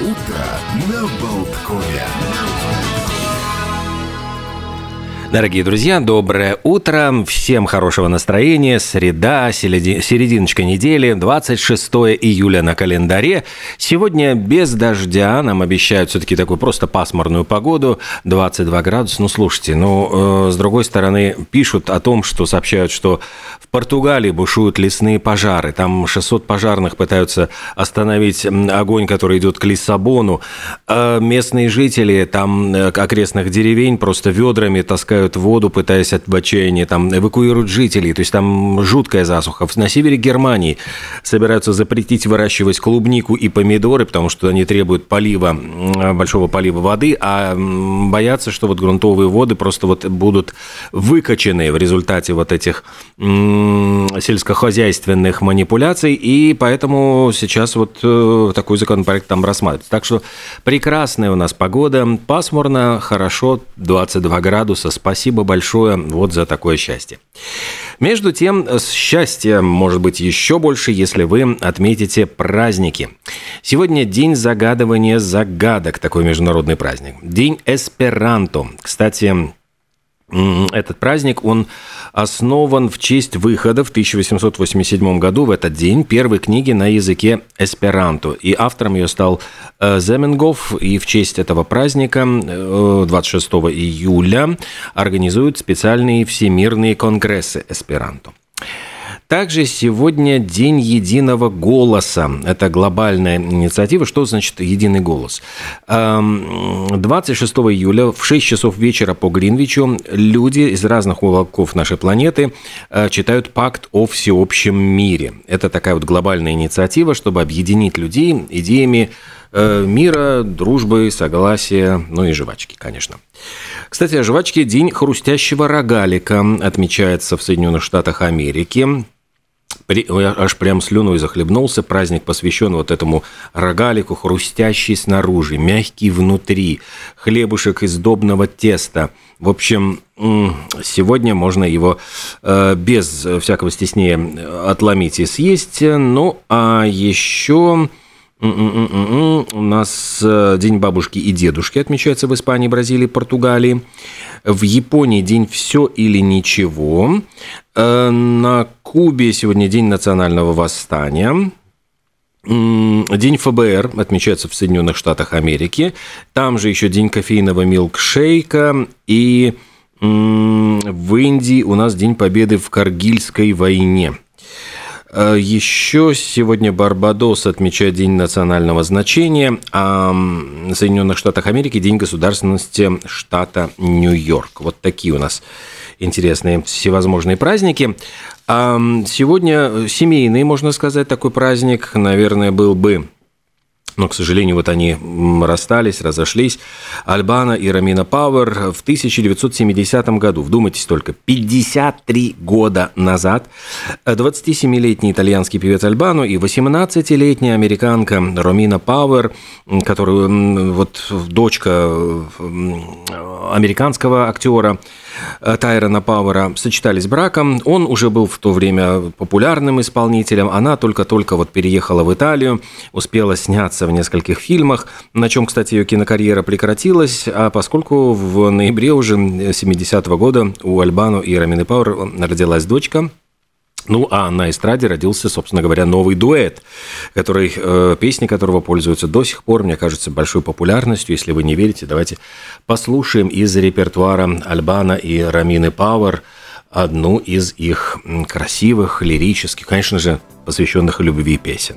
утро на Болткове. Дорогие друзья, доброе утро. Всем хорошего настроения. Среда, серединочка недели, 26 июля на календаре. Сегодня без дождя. Нам обещают все-таки такую просто пасмурную погоду. 22 градуса. Ну, слушайте, ну, э, с другой стороны, пишут о том, что сообщают, что в Португалии бушуют лесные пожары. Там 600 пожарных пытаются остановить огонь, который идет к Лиссабону. А местные жители там э, окрестных деревень просто ведрами таскают таскают воду, пытаясь от отчаяния, там эвакуируют жителей, то есть там жуткая засуха. На севере Германии собираются запретить выращивать клубнику и помидоры, потому что они требуют полива, большого полива воды, а боятся, что вот грунтовые воды просто вот будут выкачаны в результате вот этих сельскохозяйственных манипуляций, и поэтому сейчас вот э, такой законопроект там рассматривается. Так что прекрасная у нас погода, пасмурно, хорошо, 22 градуса, Спасибо большое вот за такое счастье. Между тем, счастье может быть еще больше, если вы отметите праздники. Сегодня день загадывания загадок, такой международный праздник. День эсперанто. Кстати, этот праздник, он основан в честь выхода в 1887 году в этот день первой книги на языке эсперанто. И автором ее стал э, Земенгов. И в честь этого праздника 26 э, июля организуют специальные всемирные конгрессы эсперанто. Также сегодня День единого голоса. Это глобальная инициатива. Что значит единый голос? 26 июля в 6 часов вечера по Гринвичу люди из разных уголков нашей планеты э, читают пакт о всеобщем мире. Это такая вот глобальная инициатива, чтобы объединить людей идеями э, мира, дружбы, согласия, ну и жвачки, конечно. Кстати, о жвачке День хрустящего рогалика отмечается в Соединенных Штатах Америки. При, аж прям слюной захлебнулся. Праздник посвящен вот этому рогалику, хрустящий снаружи, мягкий внутри, хлебушек из добного теста. В общем, сегодня можно его э, без всякого стеснения отломить и съесть. Ну, а еще... У нас э, День бабушки и дедушки отмечается в Испании, Бразилии, Португалии. В Японии день «Все или ничего». Э, на Кубе сегодня День национального восстания. День ФБР отмечается в Соединенных Штатах Америки. Там же еще День кофейного милкшейка. И в Индии у нас День Победы в Каргильской войне. Э, еще сегодня Барбадос отмечает День национального значения, а в Соединенных Штатах Америки День государственности штата Нью-Йорк. Вот такие у нас интересные всевозможные праздники. А сегодня семейный, можно сказать, такой праздник, наверное, был бы но, к сожалению, вот они расстались, разошлись. Альбана и Рамина Пауэр в 1970 году, вдумайтесь только, 53 года назад, 27-летний итальянский певец Альбану и 18-летняя американка Ромина Пауэр, которую вот дочка американского актера, Э, Тайрона Пауэра сочетались браком. Он уже был в то время популярным исполнителем. Она только-только вот переехала в Италию, успела сняться в нескольких фильмах, на чем, кстати, ее кинокарьера прекратилась, а поскольку в ноябре уже 70-го года у Альбану и Рамины Пауэр родилась дочка, ну, а на эстраде родился, собственно говоря, новый дуэт, который, э, песни которого пользуются до сих пор, мне кажется, большой популярностью. Если вы не верите, давайте послушаем из репертуара Альбана и Рамины Пауэр одну из их красивых, лирических, конечно же, посвященных любви песен.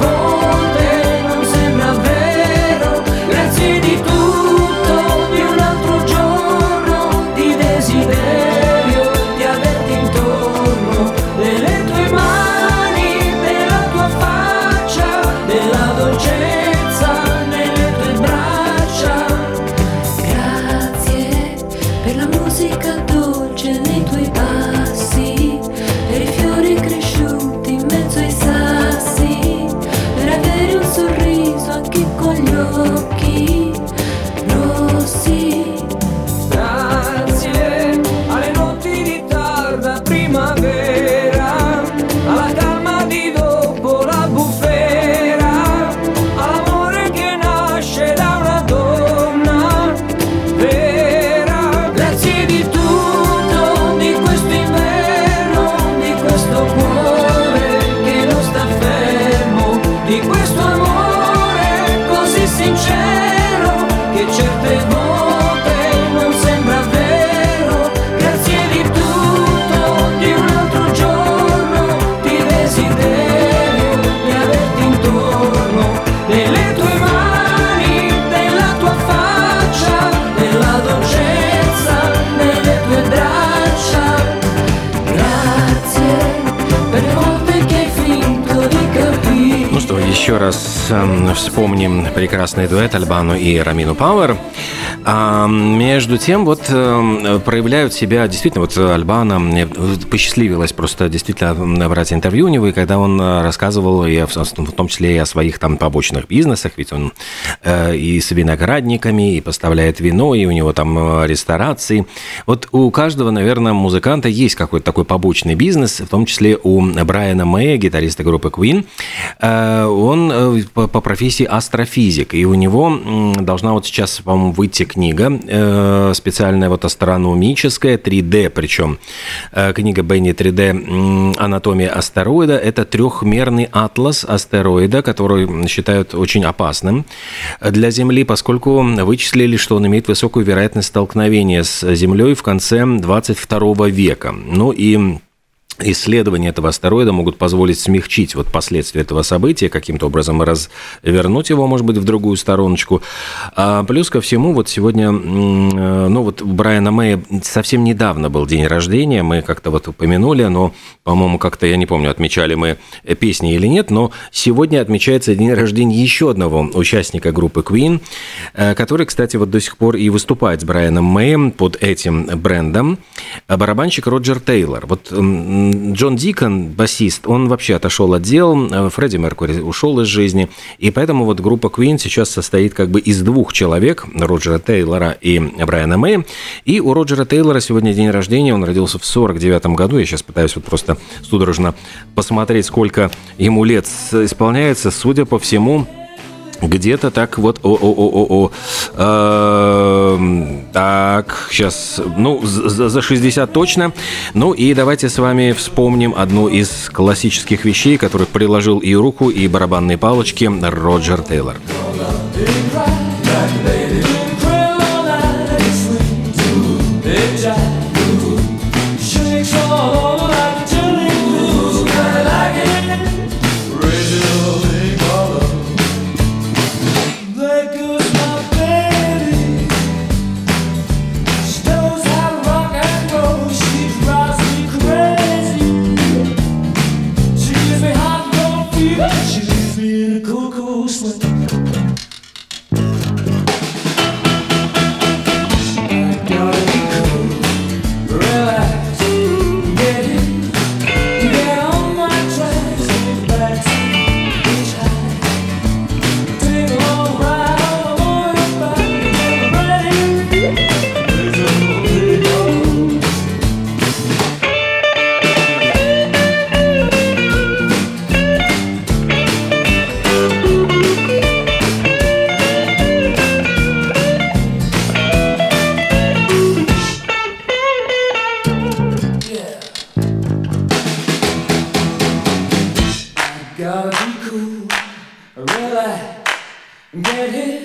chegou. Sincero che certe volte еще раз эм, вспомним прекрасный дуэт Альбану и Рамину Пауэр. А между тем, вот э, проявляют себя действительно, вот Альбана, мне посчастливилось просто действительно брать интервью у него, и когда он э, рассказывал, и в, в том числе и о своих там побочных бизнесах, ведь он э, и с виноградниками, и поставляет вино, и у него там э, ресторации. Вот у каждого, наверное, музыканта есть какой-то такой побочный бизнес, в том числе у Брайана Мэя, гитариста группы Queen. Э, Он э, по по профессии астрофизик, и у него должна вот сейчас, по-моему, выйти книга э, специальная вот астрономическая, 3D причем. Э, Книга Бенни 3D м, «Анатомия астероида» – это трехмерный атлас астероида, который считают очень опасным для Земли, поскольку вычислили, что он имеет высокую вероятность столкновения с Землей в конце 22 века. Ну и Исследования этого астероида могут позволить смягчить вот последствия этого события, каким-то образом развернуть его, может быть, в другую стороночку. А плюс ко всему, вот сегодня, э, ну вот Брайана Мэя совсем недавно был день рождения, мы как-то вот упомянули, но, по-моему, как-то, я не помню, отмечали мы песни или нет, но сегодня отмечается день рождения еще одного участника группы Queen, э, который, кстати, вот до сих пор и выступает с Брайаном Мэем под этим брендом, барабанщик Роджер Тейлор. Вот Джон Дикон, басист, он вообще отошел от дел, э, Фредди Меркури ушел из жизни, и поэтому вот группа Queen сейчас состоит как бы из двух человек, Роджера Тейлора и Брайана Мэя, и у Роджера Тейлора сегодня день рождения, он родился в 49 году, я сейчас пытаюсь вот просто судорожно посмотреть, сколько ему лет исполняется, судя по всему, где-то так вот, о, о, о, о, о. Эм, так, сейчас, ну, за за 60 точно. Ну и давайте с вами вспомним одну из классических вещей, которых приложил и руку, и барабанные палочки Роджер Тейлор. She Get it?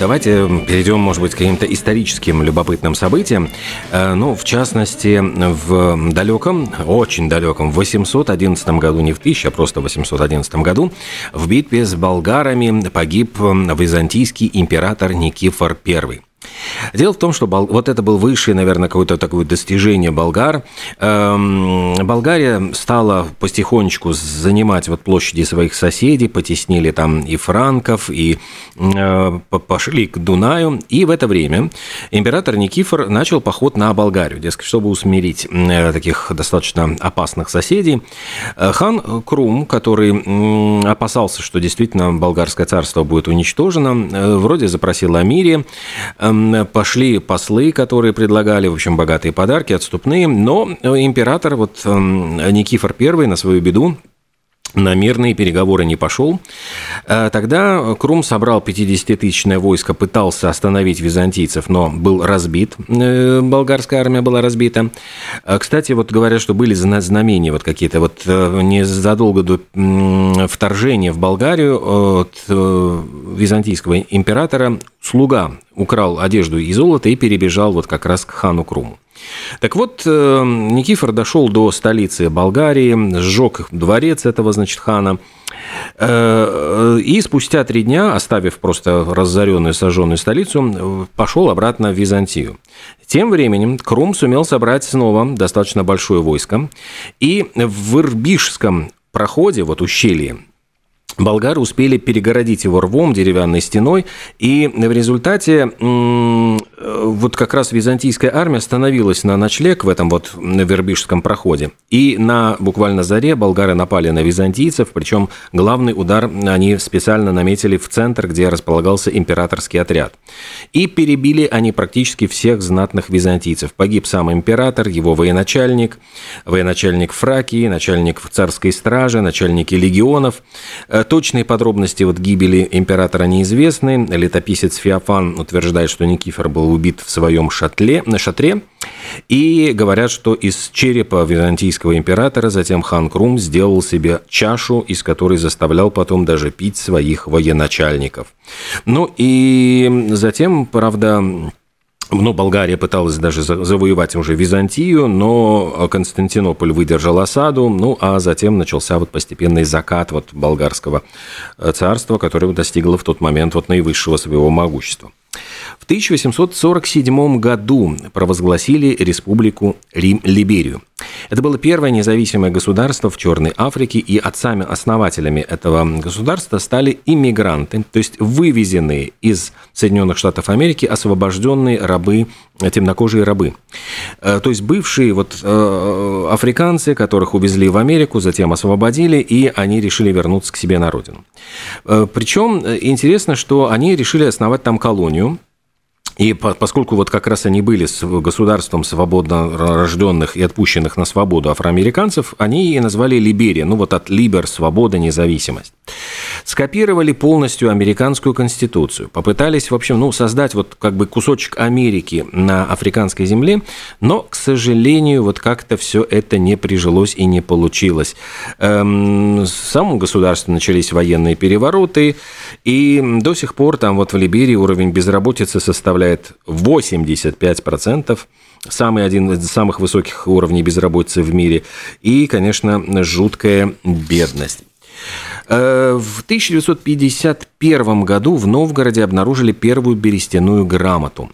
Давайте перейдем, может быть, к каким-то историческим любопытным событиям. Э, Ну, в частности, в далеком, очень далеком, в 811 году, не в 1000, а просто в 811 году, в битве с болгарами погиб византийский император Никифор I. Дело в том, что бол- вот это был высшее, наверное, какое-то такое достижение болгар. Эм, Болгария стала потихонечку занимать вот площади своих соседей, потеснили там и франков, и э, по- пошли к Дунаю. И в это время император Никифор начал поход на Болгарию, дескать, чтобы усмирить э, таких достаточно опасных соседей. Э, Хан Крум, который м, опасался, что действительно болгарское царство будет уничтожено, э, вроде запросил о мире, Эм, пошли послы, которые предлагали, в общем, богатые подарки, отступные, но э, император, вот эм, Никифор I на свою беду, на мирные переговоры не пошел. Э, Тогда Крум собрал 50-тысячное войско, пытался остановить византийцев, но был разбит. Э, Болгарская армия была разбита. Э, Кстати, вот говорят, что были зна- знамения вот какие-то. Вот э, незадолго до вторжения в Болгарию от э, византийского императора слуга украл одежду и золото и перебежал вот как раз к хану Круму. Так вот, э, Никифор дошел до столицы Болгарии, сжег дворец этого, значит, хана. Э, И спустя три дня, оставив просто разоренную, сожженную столицу, э, пошел обратно в Византию. Тем временем Крум сумел собрать снова достаточно большое войско. И в Ирбишском проходе, вот ущелье, болгары успели перегородить его рвом, деревянной стеной, и в результате э, вот как раз византийская армия остановилась на ночлег в этом вот Вербишском проходе. И на буквально заре болгары напали на византийцев, причем главный удар они специально наметили в центр, где располагался императорский отряд. И перебили они практически всех знатных византийцев. Погиб сам император, его военачальник, военачальник Фракии, начальник царской стражи, начальники легионов. Э, Точные подробности вот гибели императора неизвестны. Летописец Феофан утверждает, что Никифор был убит в своем шатле, на шатре. И говорят, что из черепа византийского императора затем хан Крум сделал себе чашу, из которой заставлял потом даже пить своих военачальников. Ну и затем, правда, ну, Болгария пыталась даже за- завоевать уже Византию, но Константинополь выдержал осаду, ну, а затем начался вот постепенный закат вот болгарского э, царства, которое достигло в тот момент вот наивысшего своего могущества. В 1847 году провозгласили республику Рим Либерию. Это было первое независимое государство в Черной Африке, и отцами-основателями этого государства стали иммигранты, то есть вывезенные из Соединенных Штатов Америки освобожденные рабы, темнокожие рабы. Э, То есть бывшие вот э, африканцы, которых увезли в Америку, затем освободили, и они решили вернуться к себе на родину. Э, Причем э, интересно, что они решили основать там колонию, и по- поскольку вот как раз они были с государством свободно рожденных и отпущенных на свободу афроамериканцев, они и назвали Либерия, ну вот от Либер – свобода, независимость. Скопировали полностью американскую конституцию, попытались, в общем, ну, создать вот как бы кусочек Америки на африканской земле, но, к сожалению, вот как-то все это не прижилось и не получилось. Эм, в самом государстве начались военные перевороты, и до сих пор там вот в Либерии уровень безработицы составляет 85%, самый один из самых высоких уровней безработицы в мире, и, конечно, жуткая бедность. Э, В 1951 году в Новгороде обнаружили первую берестяную грамоту.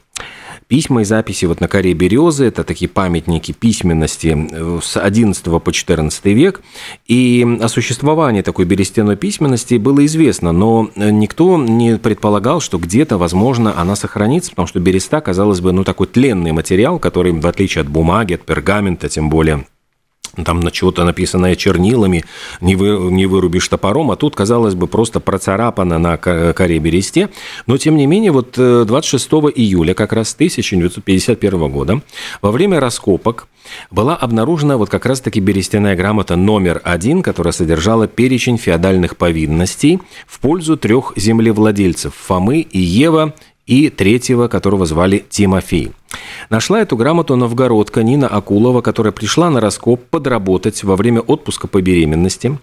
Письма и записи вот на коре березы – это такие памятники письменности э, с 11 по 14 век. И о существовании такой берестяной письменности было известно, но никто не предполагал, что где-то, возможно, она сохранится, потому что береста, казалось бы, ну такой тленный материал, который, в отличие от бумаги, от пергамента, тем более там на чего-то написанное чернилами, не, вы, не вырубишь топором, а тут, казалось бы, просто процарапано на ко- коре бересте. Но, тем не менее, вот э, 26 июля как раз 1951 года во время раскопок была обнаружена вот как раз-таки берестяная грамота номер один, которая содержала перечень феодальных повинностей в пользу трех землевладельцев – Фомы и Ева и третьего, которого звали Тимофей. Нашла эту грамоту новгородка Нина Акулова, которая пришла на раскоп подработать во время отпуска по беременности.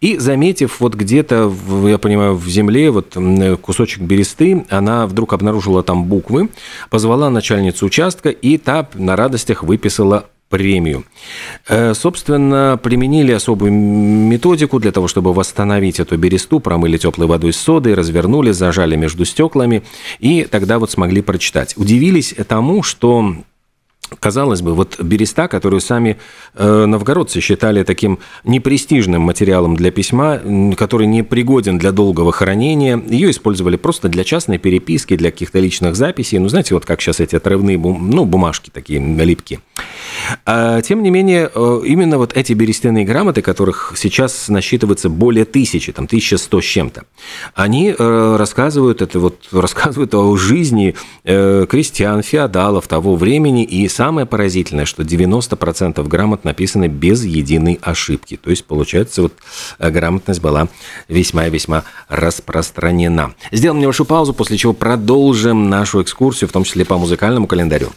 И, заметив вот где-то, я понимаю, в земле вот кусочек бересты, она вдруг обнаружила там буквы, позвала начальницу участка, и та на радостях выписала премию. Э, Собственно, применили особую методику для того, чтобы восстановить эту бересту, промыли теплой водой с содой, развернули, зажали между стеклами, и тогда вот смогли прочитать. Удивились тому, что Казалось бы, вот береста, которую сами э, новгородцы считали таким непрестижным материалом для письма, который не пригоден для долгого хранения, ее использовали просто для частной переписки, для каких-то личных записей. Ну, знаете, вот как сейчас эти отрывные бум- ну, бумажки такие липкие. А, Тем не менее, э, именно вот эти берестяные грамоты, которых сейчас насчитывается более тысячи, там 1100 с чем-то, они э, рассказывают, это вот рассказывают о жизни э, крестьян, феодалов того времени, и самое поразительное, что 90% грамот написаны без единой ошибки. То есть, получается, вот грамотность была весьма и весьма распространена. Сделаем небольшую паузу, после чего продолжим нашу экскурсию, в том числе по музыкальному календарю.